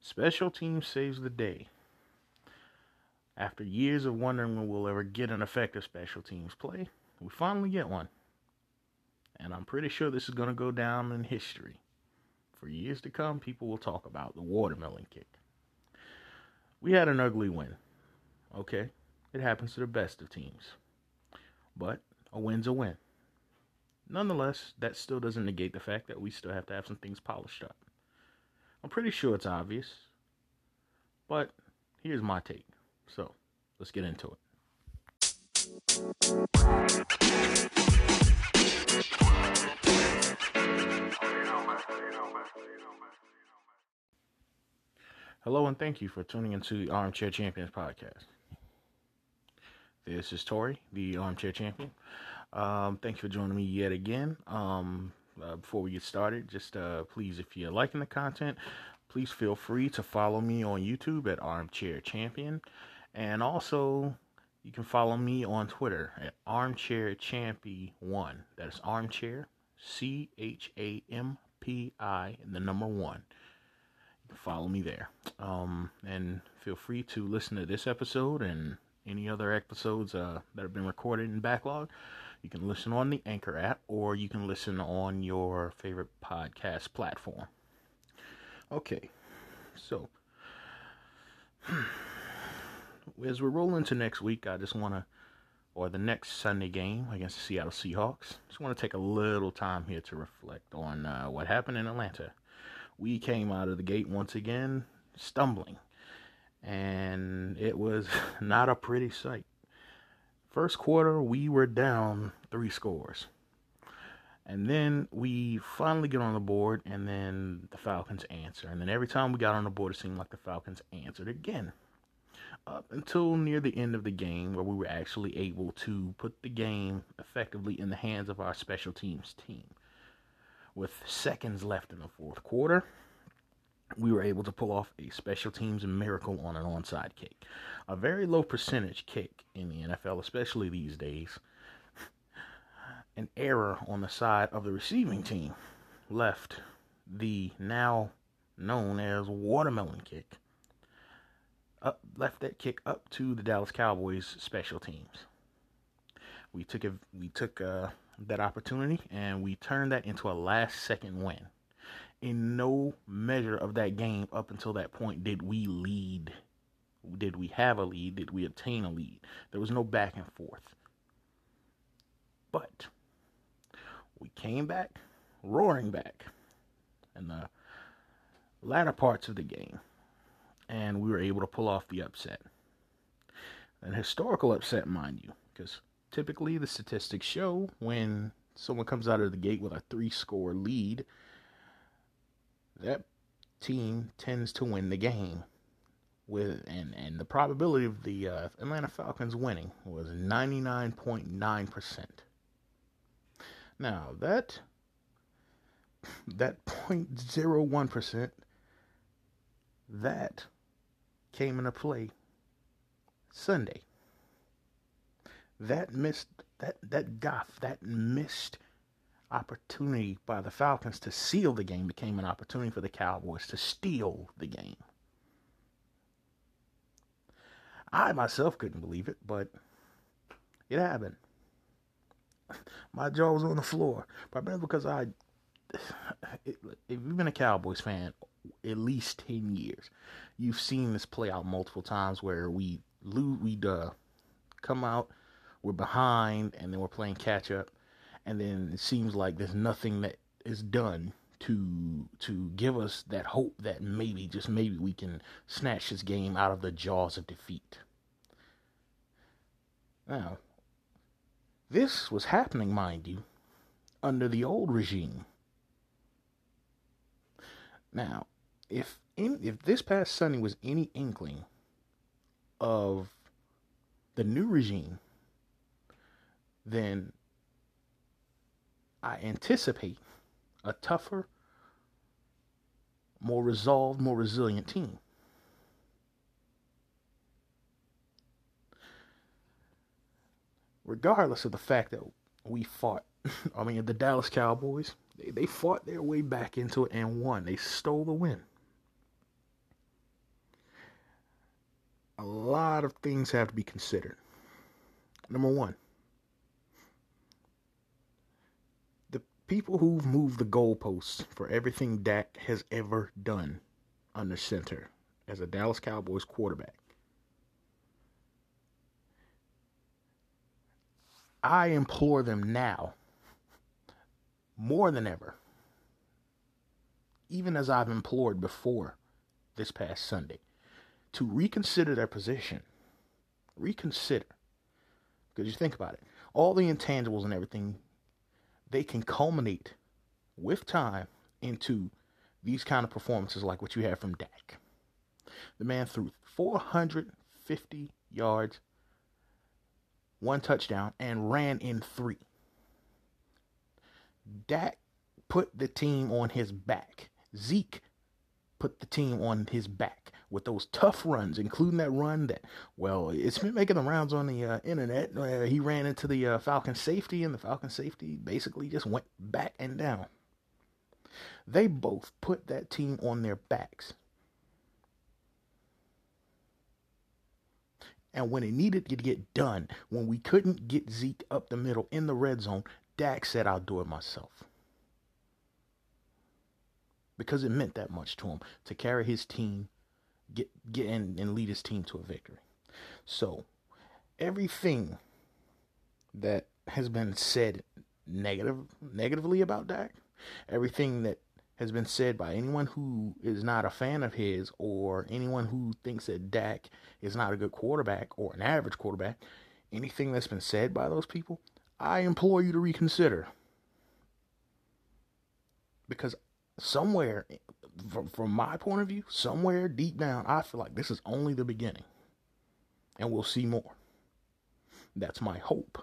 Special teams saves the day. After years of wondering when we'll ever get an effective special teams play, we finally get one. And I'm pretty sure this is going to go down in history. For years to come, people will talk about the watermelon kick. We had an ugly win. Okay, it happens to the best of teams. But a win's a win. Nonetheless, that still doesn't negate the fact that we still have to have some things polished up. I'm pretty sure it's obvious, but here's my take. So let's get into it. Hello, and thank you for tuning into the Armchair Champions podcast. This is Tori, the Armchair Champion. Um, thank you for joining me yet again. Um, uh, before we get started, just uh, please, if you're liking the content, please feel free to follow me on YouTube at Armchair Champion. And also, you can follow me on Twitter at Armchair Champy1. That's Armchair, C H A M P I, and the number one. You can follow me there. Um, and feel free to listen to this episode and any other episodes uh, that have been recorded in backlog. You can listen on the Anchor app or you can listen on your favorite podcast platform. Okay, so as we're rolling into next week, I just want to, or the next Sunday game against the Seattle Seahawks, just want to take a little time here to reflect on uh, what happened in Atlanta. We came out of the gate once again stumbling, and it was not a pretty sight. First quarter, we were down three scores. And then we finally get on the board, and then the Falcons answer. And then every time we got on the board, it seemed like the Falcons answered again up until near the end of the game where we were actually able to put the game effectively in the hands of our special teams team. With seconds left in the fourth quarter, we were able to pull off a special teams miracle on an onside kick. A very low percentage kick in the NFL, especially these days. An error on the side of the receiving team left the now known as watermelon kick up, left that kick up to the Dallas Cowboys special teams. We took a, we took uh, that opportunity and we turned that into a last second win. In no measure of that game up until that point did we lead. Did we have a lead? Did we obtain a lead? There was no back and forth. But we came back, roaring back, in the latter parts of the game and we were able to pull off the upset. An historical upset, mind you, because typically the statistics show when someone comes out of the gate with a three score lead, that team tends to win the game. With and, and the probability of the uh, Atlanta Falcons winning was 99.9%. Now that that 0.01% that came into play Sunday. That missed that that guff, that missed opportunity by the Falcons to seal the game became an opportunity for the Cowboys to steal the game. I myself couldn't believe it, but it happened. My jaw was on the floor, primarily because I, if you've been a Cowboys fan at least 10 years. You've seen this play out multiple times where we lose, we uh, come out, we're behind, and then we're playing catch up, and then it seems like there's nothing that is done to to give us that hope that maybe just maybe we can snatch this game out of the jaws of defeat. Now, this was happening, mind you, under the old regime. Now, if in, if this past Sunday was any inkling of the new regime, then I anticipate a tougher, more resolved, more resilient team. Regardless of the fact that we fought, I mean, the Dallas Cowboys, they, they fought their way back into it and won. They stole the win. a lot of things have to be considered. Number one, the people who've moved the goalposts for everything Dak has ever done under center as a Dallas Cowboys quarterback. I implore them now, more than ever, even as I've implored before this past Sunday, to reconsider their position. Reconsider. Because you think about it, all the intangibles and everything, they can culminate with time into these kind of performances like what you had from Dak. The man threw 450 yards, one touchdown, and ran in three. Dak put the team on his back. Zeke put the team on his back with those tough runs, including that run that, well, it's been making the rounds on the uh, internet. Uh, he ran into the uh, Falcon safety, and the Falcon safety basically just went back and down. They both put that team on their backs. And when it needed to get done, when we couldn't get Zeke up the middle in the red zone, Dak said, I'll do it myself because it meant that much to him to carry his team, get get in and lead his team to a victory. So everything that has been said negative negatively about Dak, everything that has been said by anyone who is not a fan of his or anyone who thinks that Dak is not a good quarterback or an average quarterback, anything that's been said by those people, I implore you to reconsider. Because somewhere, from, from my point of view, somewhere deep down, I feel like this is only the beginning. And we'll see more. That's my hope.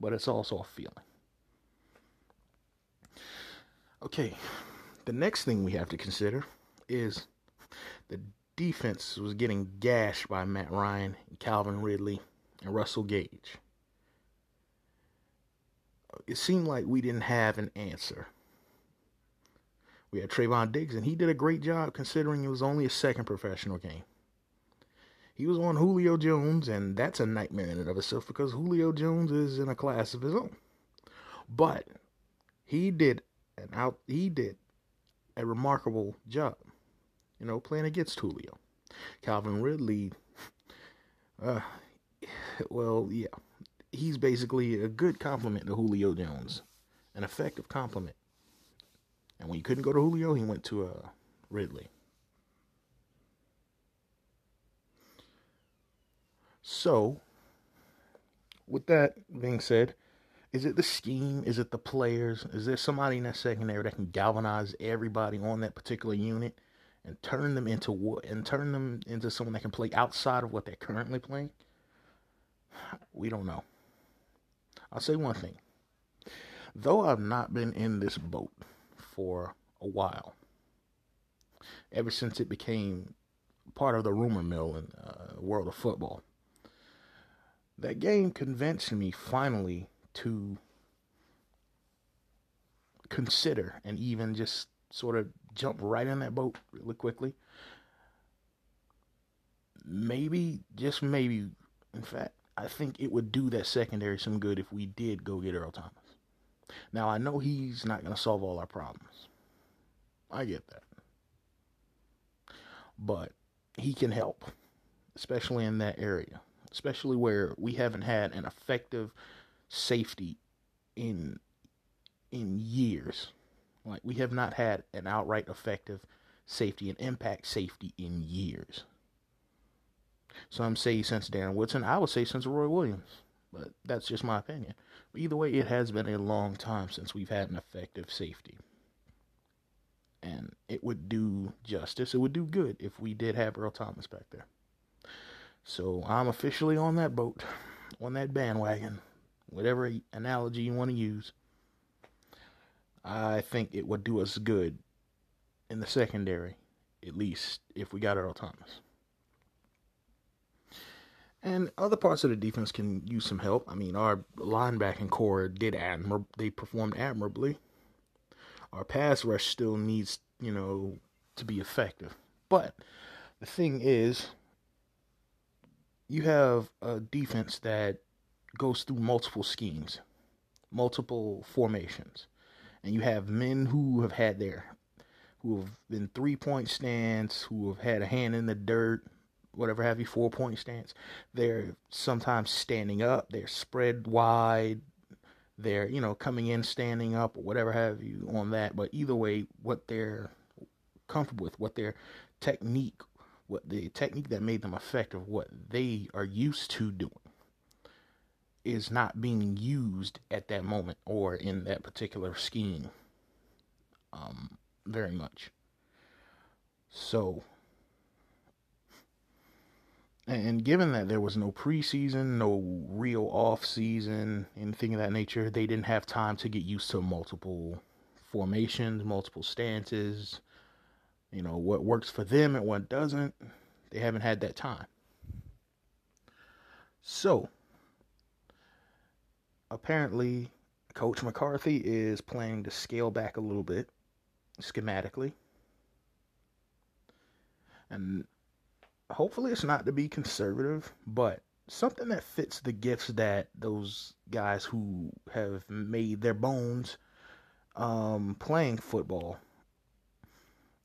But it's also a feeling. Okay, the next thing we have to consider is the defense was getting gashed by Matt Ryan, Calvin Ridley, and Russell Gage. It seemed like we didn't have an answer we had Trevon Diggs, and he did a great job considering it was only a second professional game. He was on Julio Jones, and that's a nightmare in and of itself because Julio Jones is in a class of his own. But he did an out he did a remarkable job, you know, playing against Julio. Calvin Ridley, uh, well, yeah, he's basically a good complement to Julio Jones, an effective complement. And when he couldn't go to Julio, he went to uh, Ridley. So, with that being said, is it the scheme? Is it the players? Is there somebody in that secondary that can galvanize everybody on that particular unit and turn them into what and turn them into someone that can play outside of what they're currently playing? We don't know. I'll say one thing. Though I've not been in this boat for a while. Ever since it became part of the rumor mill in the uh, world of football. That game convinced me finally to consider and even just sort of jump right in that boat really quickly. Maybe, just maybe, in fact, I think it would do that secondary some good if we did go get Earl Thomas. Now, I know he's not going to solve all our problems. I get that. But he can help, especially in that area, especially where we haven't had an effective safety in in years. Like we have not had an outright effective safety and impact safety in years. Some say since Darren Woodson, I would say since Roy Williams, but that's just my opinion. Either way, it has been a long time since we've had an effective safety. And it would do justice, it would do good if we did have Earl Thomas back there. So I'm officially on that boat, on that bandwagon, whatever analogy you want to use. I think it would do us good in the secondary, at least if we got Earl Thomas. And other parts of the defense can use some help. I mean, our linebacking corps did admir- they performed admirably. Our pass rush still needs, you know, to be effective. But the thing is, you have a defense that goes through multiple schemes, multiple formations, and you have men who have had their who have been three point stance, who have had a hand in the dirt, whatever have you, four point stance. They're sometimes standing up, they're spread wide, they're, you know, coming in standing up or whatever have you on that. But either way, what they're comfortable with, what their technique, what the technique that made them effective, what they are used to doing is not being used at that moment or in that particular scheme um, very much. So, and given that there was no preseason, no real off season, anything of that nature, they didn't have time to get used to multiple formations, multiple stances, you know, what works for them and what doesn't. They haven't had that time. So, apparently, Coach McCarthy is planning to scale back a little bit schematically. And hopefully, it's not to be conservative, but something that fits the gifts that those guys who have made their bones um, playing football,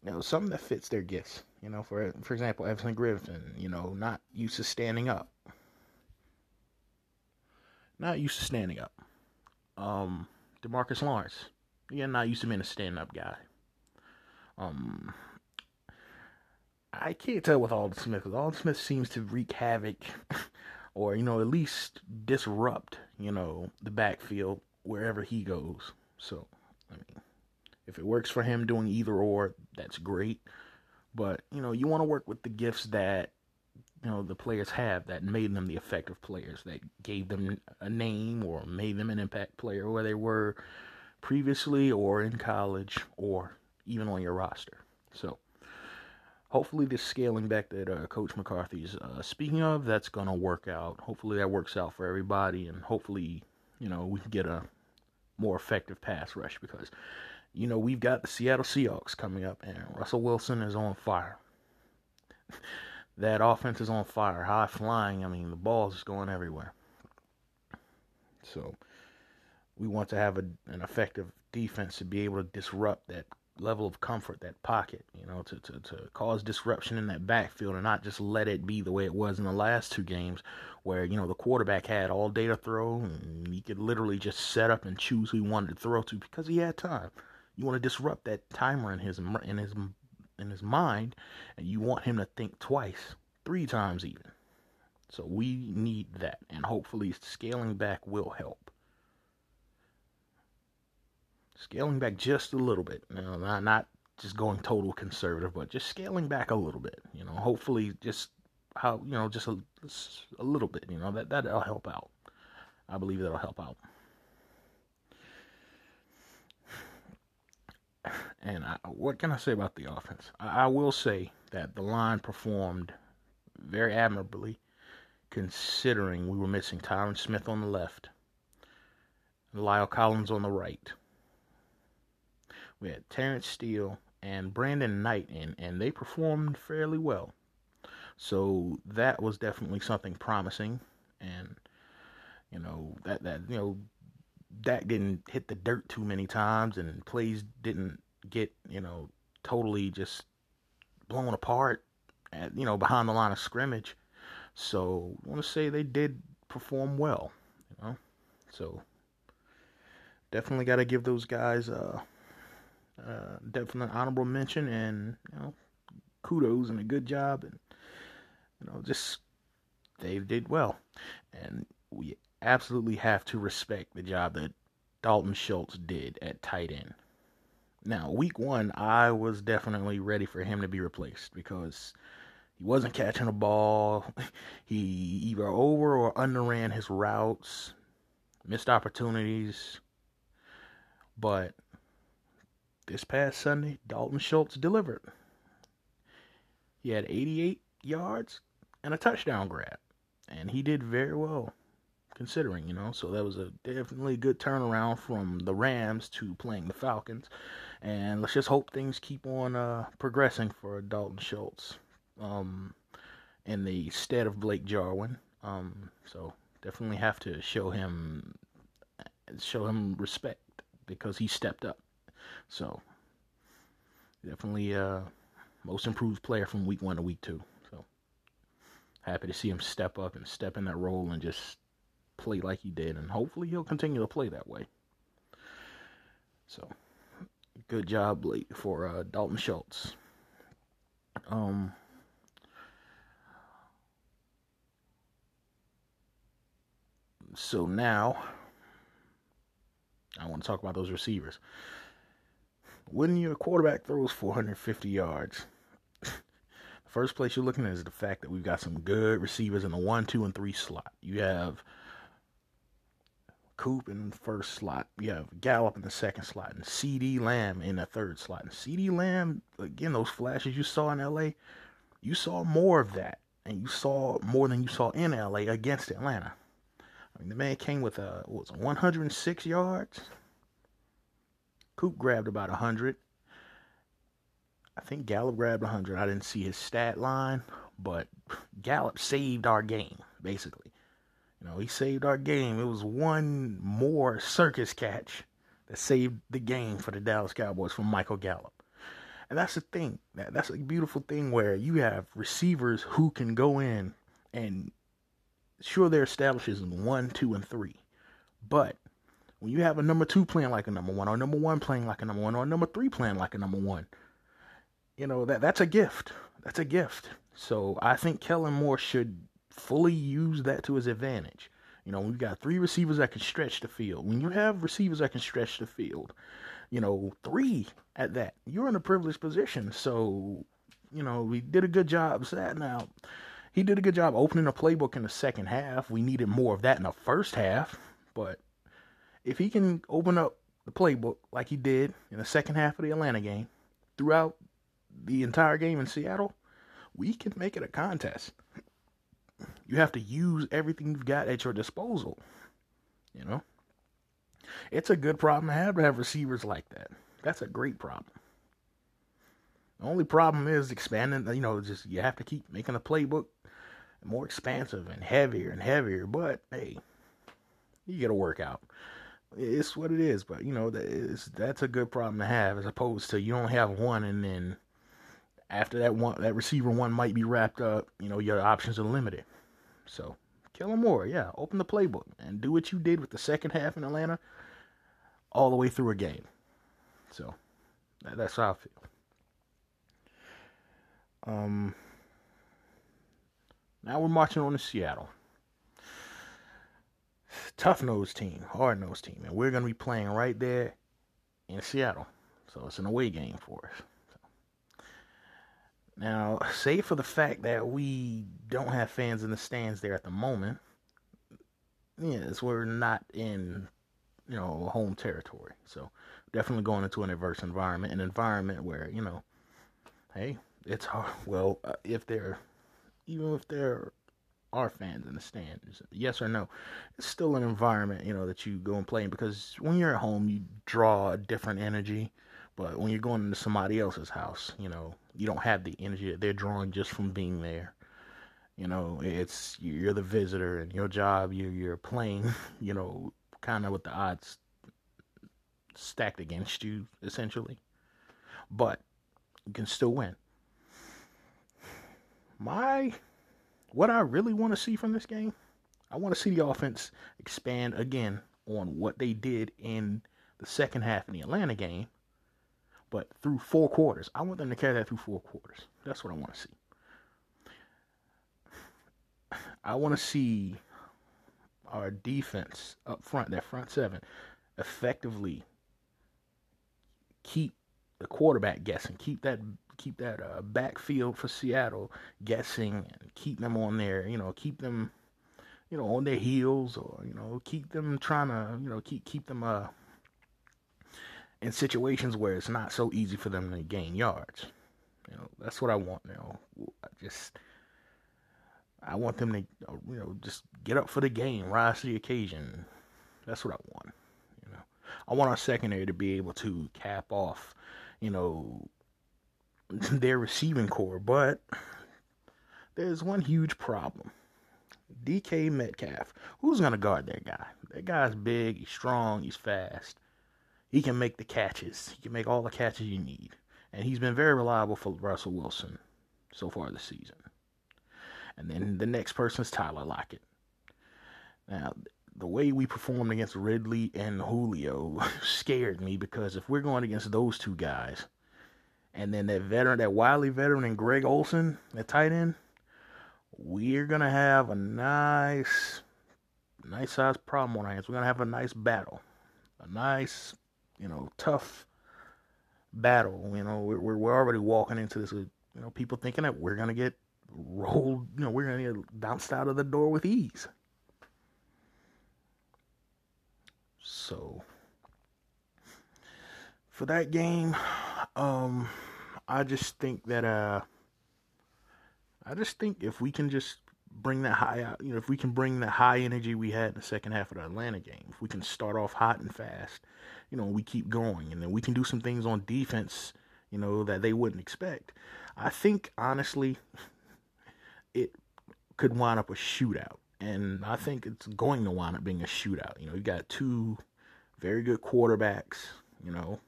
you know, something that fits their gifts. You know, for for example, Everson Griffen. you know, not used to standing up, not used to standing up. Um, Demarcus Lawrence, again, not used to being a stand-up guy. Um, I can't tell with Aldon Smith because Aldon Smith seems to wreak havoc, or you know, at least disrupt, you know, the backfield wherever he goes. So, I mean, if it works for him doing either or, that's great. But you know, you want to work with the gifts that you know the players have that made them the effective players that gave them a name or made them an impact player where they were previously or in college or even on your roster. So hopefully this scaling back that uh, Coach McCarthy's uh, speaking of, that's going to work out. Hopefully that works out for everybody, and hopefully you know we can get a more effective pass rush because you know, we've got the Seattle Seahawks coming up, and Russell Wilson is on fire. that offense is on fire, high flying. I mean, the ball's just going everywhere. So, we want to have a, an effective defense to be able to disrupt that level of comfort, that pocket, you know, to, to, to cause disruption in that backfield and not just let it be the way it was in the last two games where, you know, the quarterback had all day to throw and he could literally just set up and choose who he wanted to throw to because he had time. You want to disrupt that timer in his in his in his mind, and you want him to think twice, three times even. So we need that, and hopefully scaling back will help. Scaling back just a little bit, know, not not just going total conservative, but just scaling back a little bit. You know, hopefully just how you know just a, a little bit. You know that that'll help out. I believe that'll help out. And I, what can I say about the offense? I, I will say that the line performed very admirably, considering we were missing Tyron Smith on the left, La'el Collins on the right. We had Terence Steele and Brandon Knight in, and they performed fairly well. So that was definitely something promising, and you know that that you know Dak didn't hit the dirt too many times, and plays didn't get you know totally just blown apart at you know behind the line of scrimmage. So I want to say they did perform well, you know. So definitely got to give those guys Uh, a, a definite honorable mention and you know kudos and a good job and you know just they did well and we absolutely have to respect the job that Dalton Schultz did at tight end. Now, week one, I was definitely ready for him to be replaced because he wasn't catching a ball. He either over or underran his routes, missed opportunities. But this past Sunday, Dalton Schultz delivered. He had 88 yards and a touchdown grab, and he did very well considering, you know. So that was a definitely good turnaround from the Rams to playing the Falcons. And let's just hope things keep on uh, progressing for Dalton Schultz. Um, in the stead of Blake Jarwin. Um, so definitely have to show him show him respect because he stepped up. So definitely uh most improved player from week one to week two. So happy to see him step up and step in that role and just play like he did and hopefully he'll continue to play that way. So good job Blake for uh, Dalton Schultz. Um so now I want to talk about those receivers. When your quarterback throws 450 yards, the first place you're looking at is the fact that we've got some good receivers in the one, two, and three slot. You have Coop in the first slot. You have Gallup in the second slot, and CeeDee Lamb in the third slot. And CeeDee Lamb, again, those flashes you saw in LA, you saw more of that, and you saw more than you saw in LA against Atlanta. I mean, the man came with a what was it, 106 yards. Coop grabbed about 100. I think Gallup grabbed 100. I didn't see his stat line, but Gallup saved our game, basically. You know, he saved our game. It was one more circus catch that saved the game for the Dallas Cowboys from Michael Gallup. And that's the thing. That's a beautiful thing where you have receivers who can go in and sure they're established in one, two, and three. But when you have a number two playing like a number one, or number one playing like a number one, or number three playing like a number one, you know, that that's a gift. That's a gift. So I think Kellen Moore should fully use that to his advantage. You know, we've got three receivers that can stretch the field. When you have receivers that can stretch the field, you know, three at that, you're in a privileged position. So, you know, we did a good job that. Now, he did a good job opening the playbook in the second half. We needed more of that in the first half, but if he can open up the playbook like he did in the second half of the Atlanta game throughout the entire game in Seattle, we can make it a contest. You have to use everything you've got at your disposal. You know? It's a good problem to have to have receivers like that. That's a great problem. The only problem is expanding, you know, just you have to keep making the playbook more expansive and heavier and heavier. But hey, you got to work out. It's what it is. But you know, that's a good problem to have, as opposed to you don't have one, and then after that one, that receiver one might be wrapped up. You know, your options are limited. So, Kellen Moore, yeah, open the playbook and do what you did with the second half in Atlanta, all the way through a game. So, that's how I feel. Um, now we're marching on to Seattle. Tough nose team, hard nose team, and we're going to be playing right there in Seattle. So it's an away game for us. So. Now, save for the fact that we don't have fans in the stands there at the moment, yes, we're not in, you know, home territory. So definitely going into an adverse environment, an environment where, you know, hey, it's hard. Well, uh, if they're even if there are fans in the stands, yes or no, it's still an environment, you know, that you go and play in because when you're at home, you draw a different energy. But when you're going into somebody else's house, you know, you don't have the energy that they're drawing just from being there. You know, it's you're the visitor, and your job, you you're playing, you know, kind of with the odds stacked against you, essentially. But you can still win my what I really want to see from this game, I want to see the offense expand again on what they did in the second half in the Atlanta game, but through four quarters. I want them to carry that through four quarters. That's what I want to see. I want to see our defense up front, that front seven, effectively keep the quarterback guessing, keep that keep that uh, backfield for Seattle guessing and keep them on their, you know, keep them, you know, on their heels or you know, keep them trying to, you know, keep keep them uh in situations where it's not so easy for them to gain yards. You know, that's what I want. now. I just I want them to, you know, just get up for the game, rise to the occasion. That's what I want. You know, I want our secondary to be able to cap off, you know, their receiving corps, but there's one huge problem. DK Metcalf. Who's going to guard that guy? That guy's big, he's strong, he's fast. He can make the catches. He can make all the catches you need. And he's been very reliable for Russell Wilson so far this season. And then the next person is Tyler Lockett. Now, the way we performed against Ridley and Julio scared me because if we're going against those two guys, and then that veteran, that wily veteran, and Greg Olsen, that tight end, we're gonna have a nice, nice size problem on our hands. We're gonna have a nice battle, a nice, you know, tough battle. You know, we're we're already walking into this. With, you know, people thinking that we're gonna get rolled. You know, we're gonna get bounced out of the door with ease. So for that game, um, I just think that uh, I just think if we can just bring that high out, you know, if we can bring the high energy we had in the second half of the Atlanta game, if we can start off hot and fast, you know, we keep going, and then we can do some things on defense, you know, that they wouldn't expect. I think honestly, it could wind up a shootout, and I think it's going to wind up being a shootout. You know, you got two very good quarterbacks. You know,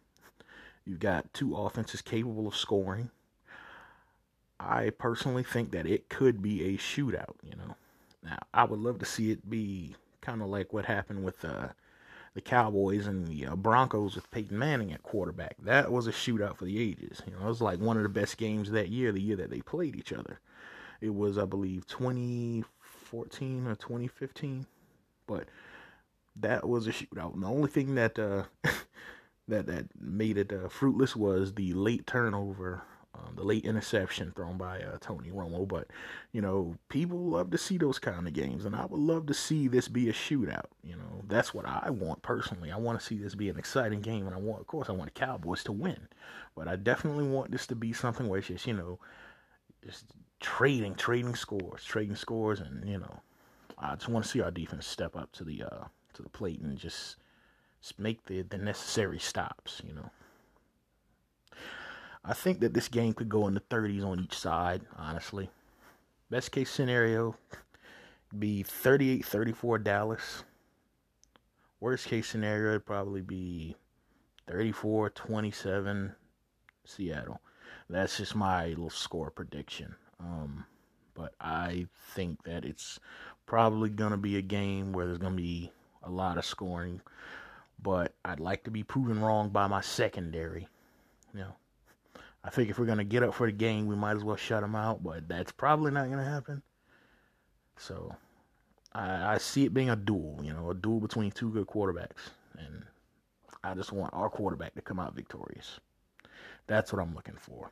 you've got two offenses capable of scoring. I personally think that it could be a shootout, you know. Now, I would love to see it be kind of like what happened with uh, the Cowboys and the uh, Broncos with Peyton Manning at quarterback. That was a shootout for the ages. You know, it was like one of the best games that year, the year that they played each other. It was, I believe, 2014 or 2015, but that was a shootout. And the only thing that uh, that that made it uh, fruitless was the late turnover um, the late interception thrown by uh, Tony Romo. But, you know, people love to see those kind of games, and I would love to see this be a shootout. You know, that's what I want personally. I want to see this be an exciting game, and I want, of course, I want the Cowboys to win. But I definitely want this to be something where it's just, you know, just trading, trading scores, trading scores, and, you know, I just want to see our defense step up to the uh, to the plate and just make the, the necessary stops, you know. I think that this game could go in the 30s on each side, honestly. Best case scenario be 38 34 Dallas. Worst case scenario would probably be 34 27 Seattle. That's just my little score prediction. Um, but I think that it's probably going to be a game where there's going to be a lot of scoring. But I'd like to be proven wrong by my secondary. You know, I think if we're going to get up for the game, we might as well shut them out, but that's probably not going to happen. So I, I see it being a duel, you know, a duel between two good quarterbacks. And I just want our quarterback to come out victorious. That's what I'm looking for.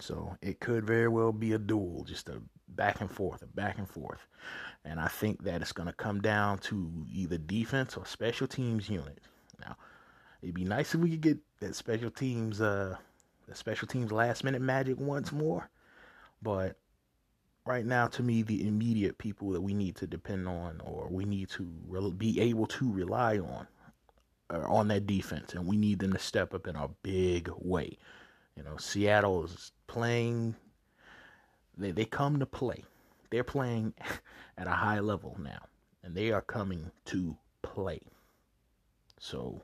So it could very well be a duel, just a back and forth, and back and forth. And I think that it's going to come down to either defense or special teams unit. Now, it'd be nice if we could get that special teams uh, the special teams last minute magic once more. But right now, to me, the immediate people that we need to depend on or we need to re- be able to rely on are on that defense, and we need them to step up in a big way. You know, Seattle is playing, they, they come to play. They're playing at a high level now, and they are coming to play. So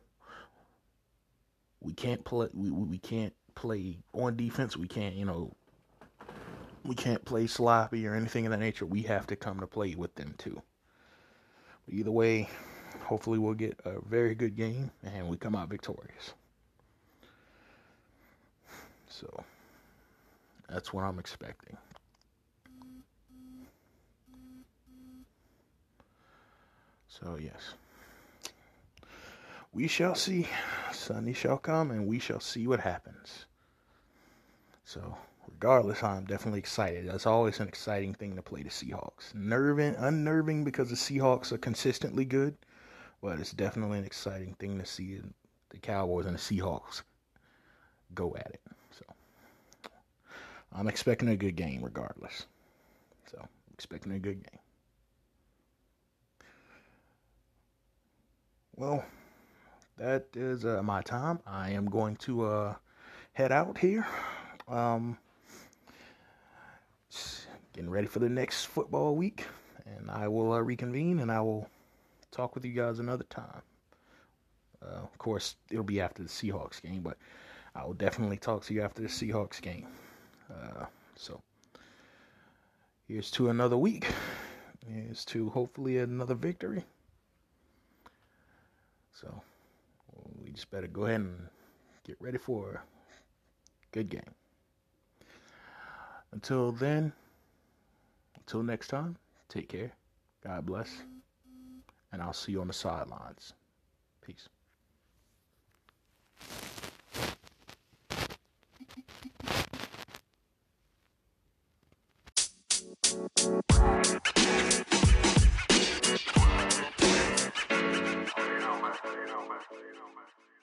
we can't play. We we can't play on defense. We can't, you know, we can't play sloppy or anything of that nature. We have to come to play with them too. But either way, hopefully we'll get a very good game and we come out victorious. So that's what I'm expecting. So yes we shall see. Sunday shall come and we shall see what happens. So, regardless, I'm definitely excited. That's always an exciting thing to play the Seahawks. Nerving, unnerving because the Seahawks are consistently good, but it's definitely an exciting thing to see the Cowboys and the Seahawks go at it. So, I'm expecting a good game regardless. So, expecting a good game. Well, that is uh, my time. I am going to uh, head out here. Um, getting ready for the next football week, and I will uh, reconvene and I will talk with you guys another time. Uh, of course, it'll be after the Seahawks game, but I will definitely talk to you after the Seahawks game. Uh, so, here's to another week. Here's to hopefully another victory. So we just better go ahead and get ready for a good game. Until then, until next time, take care. God bless. And I'll see you on the sidelines. Peace. Thank you. Barcelona.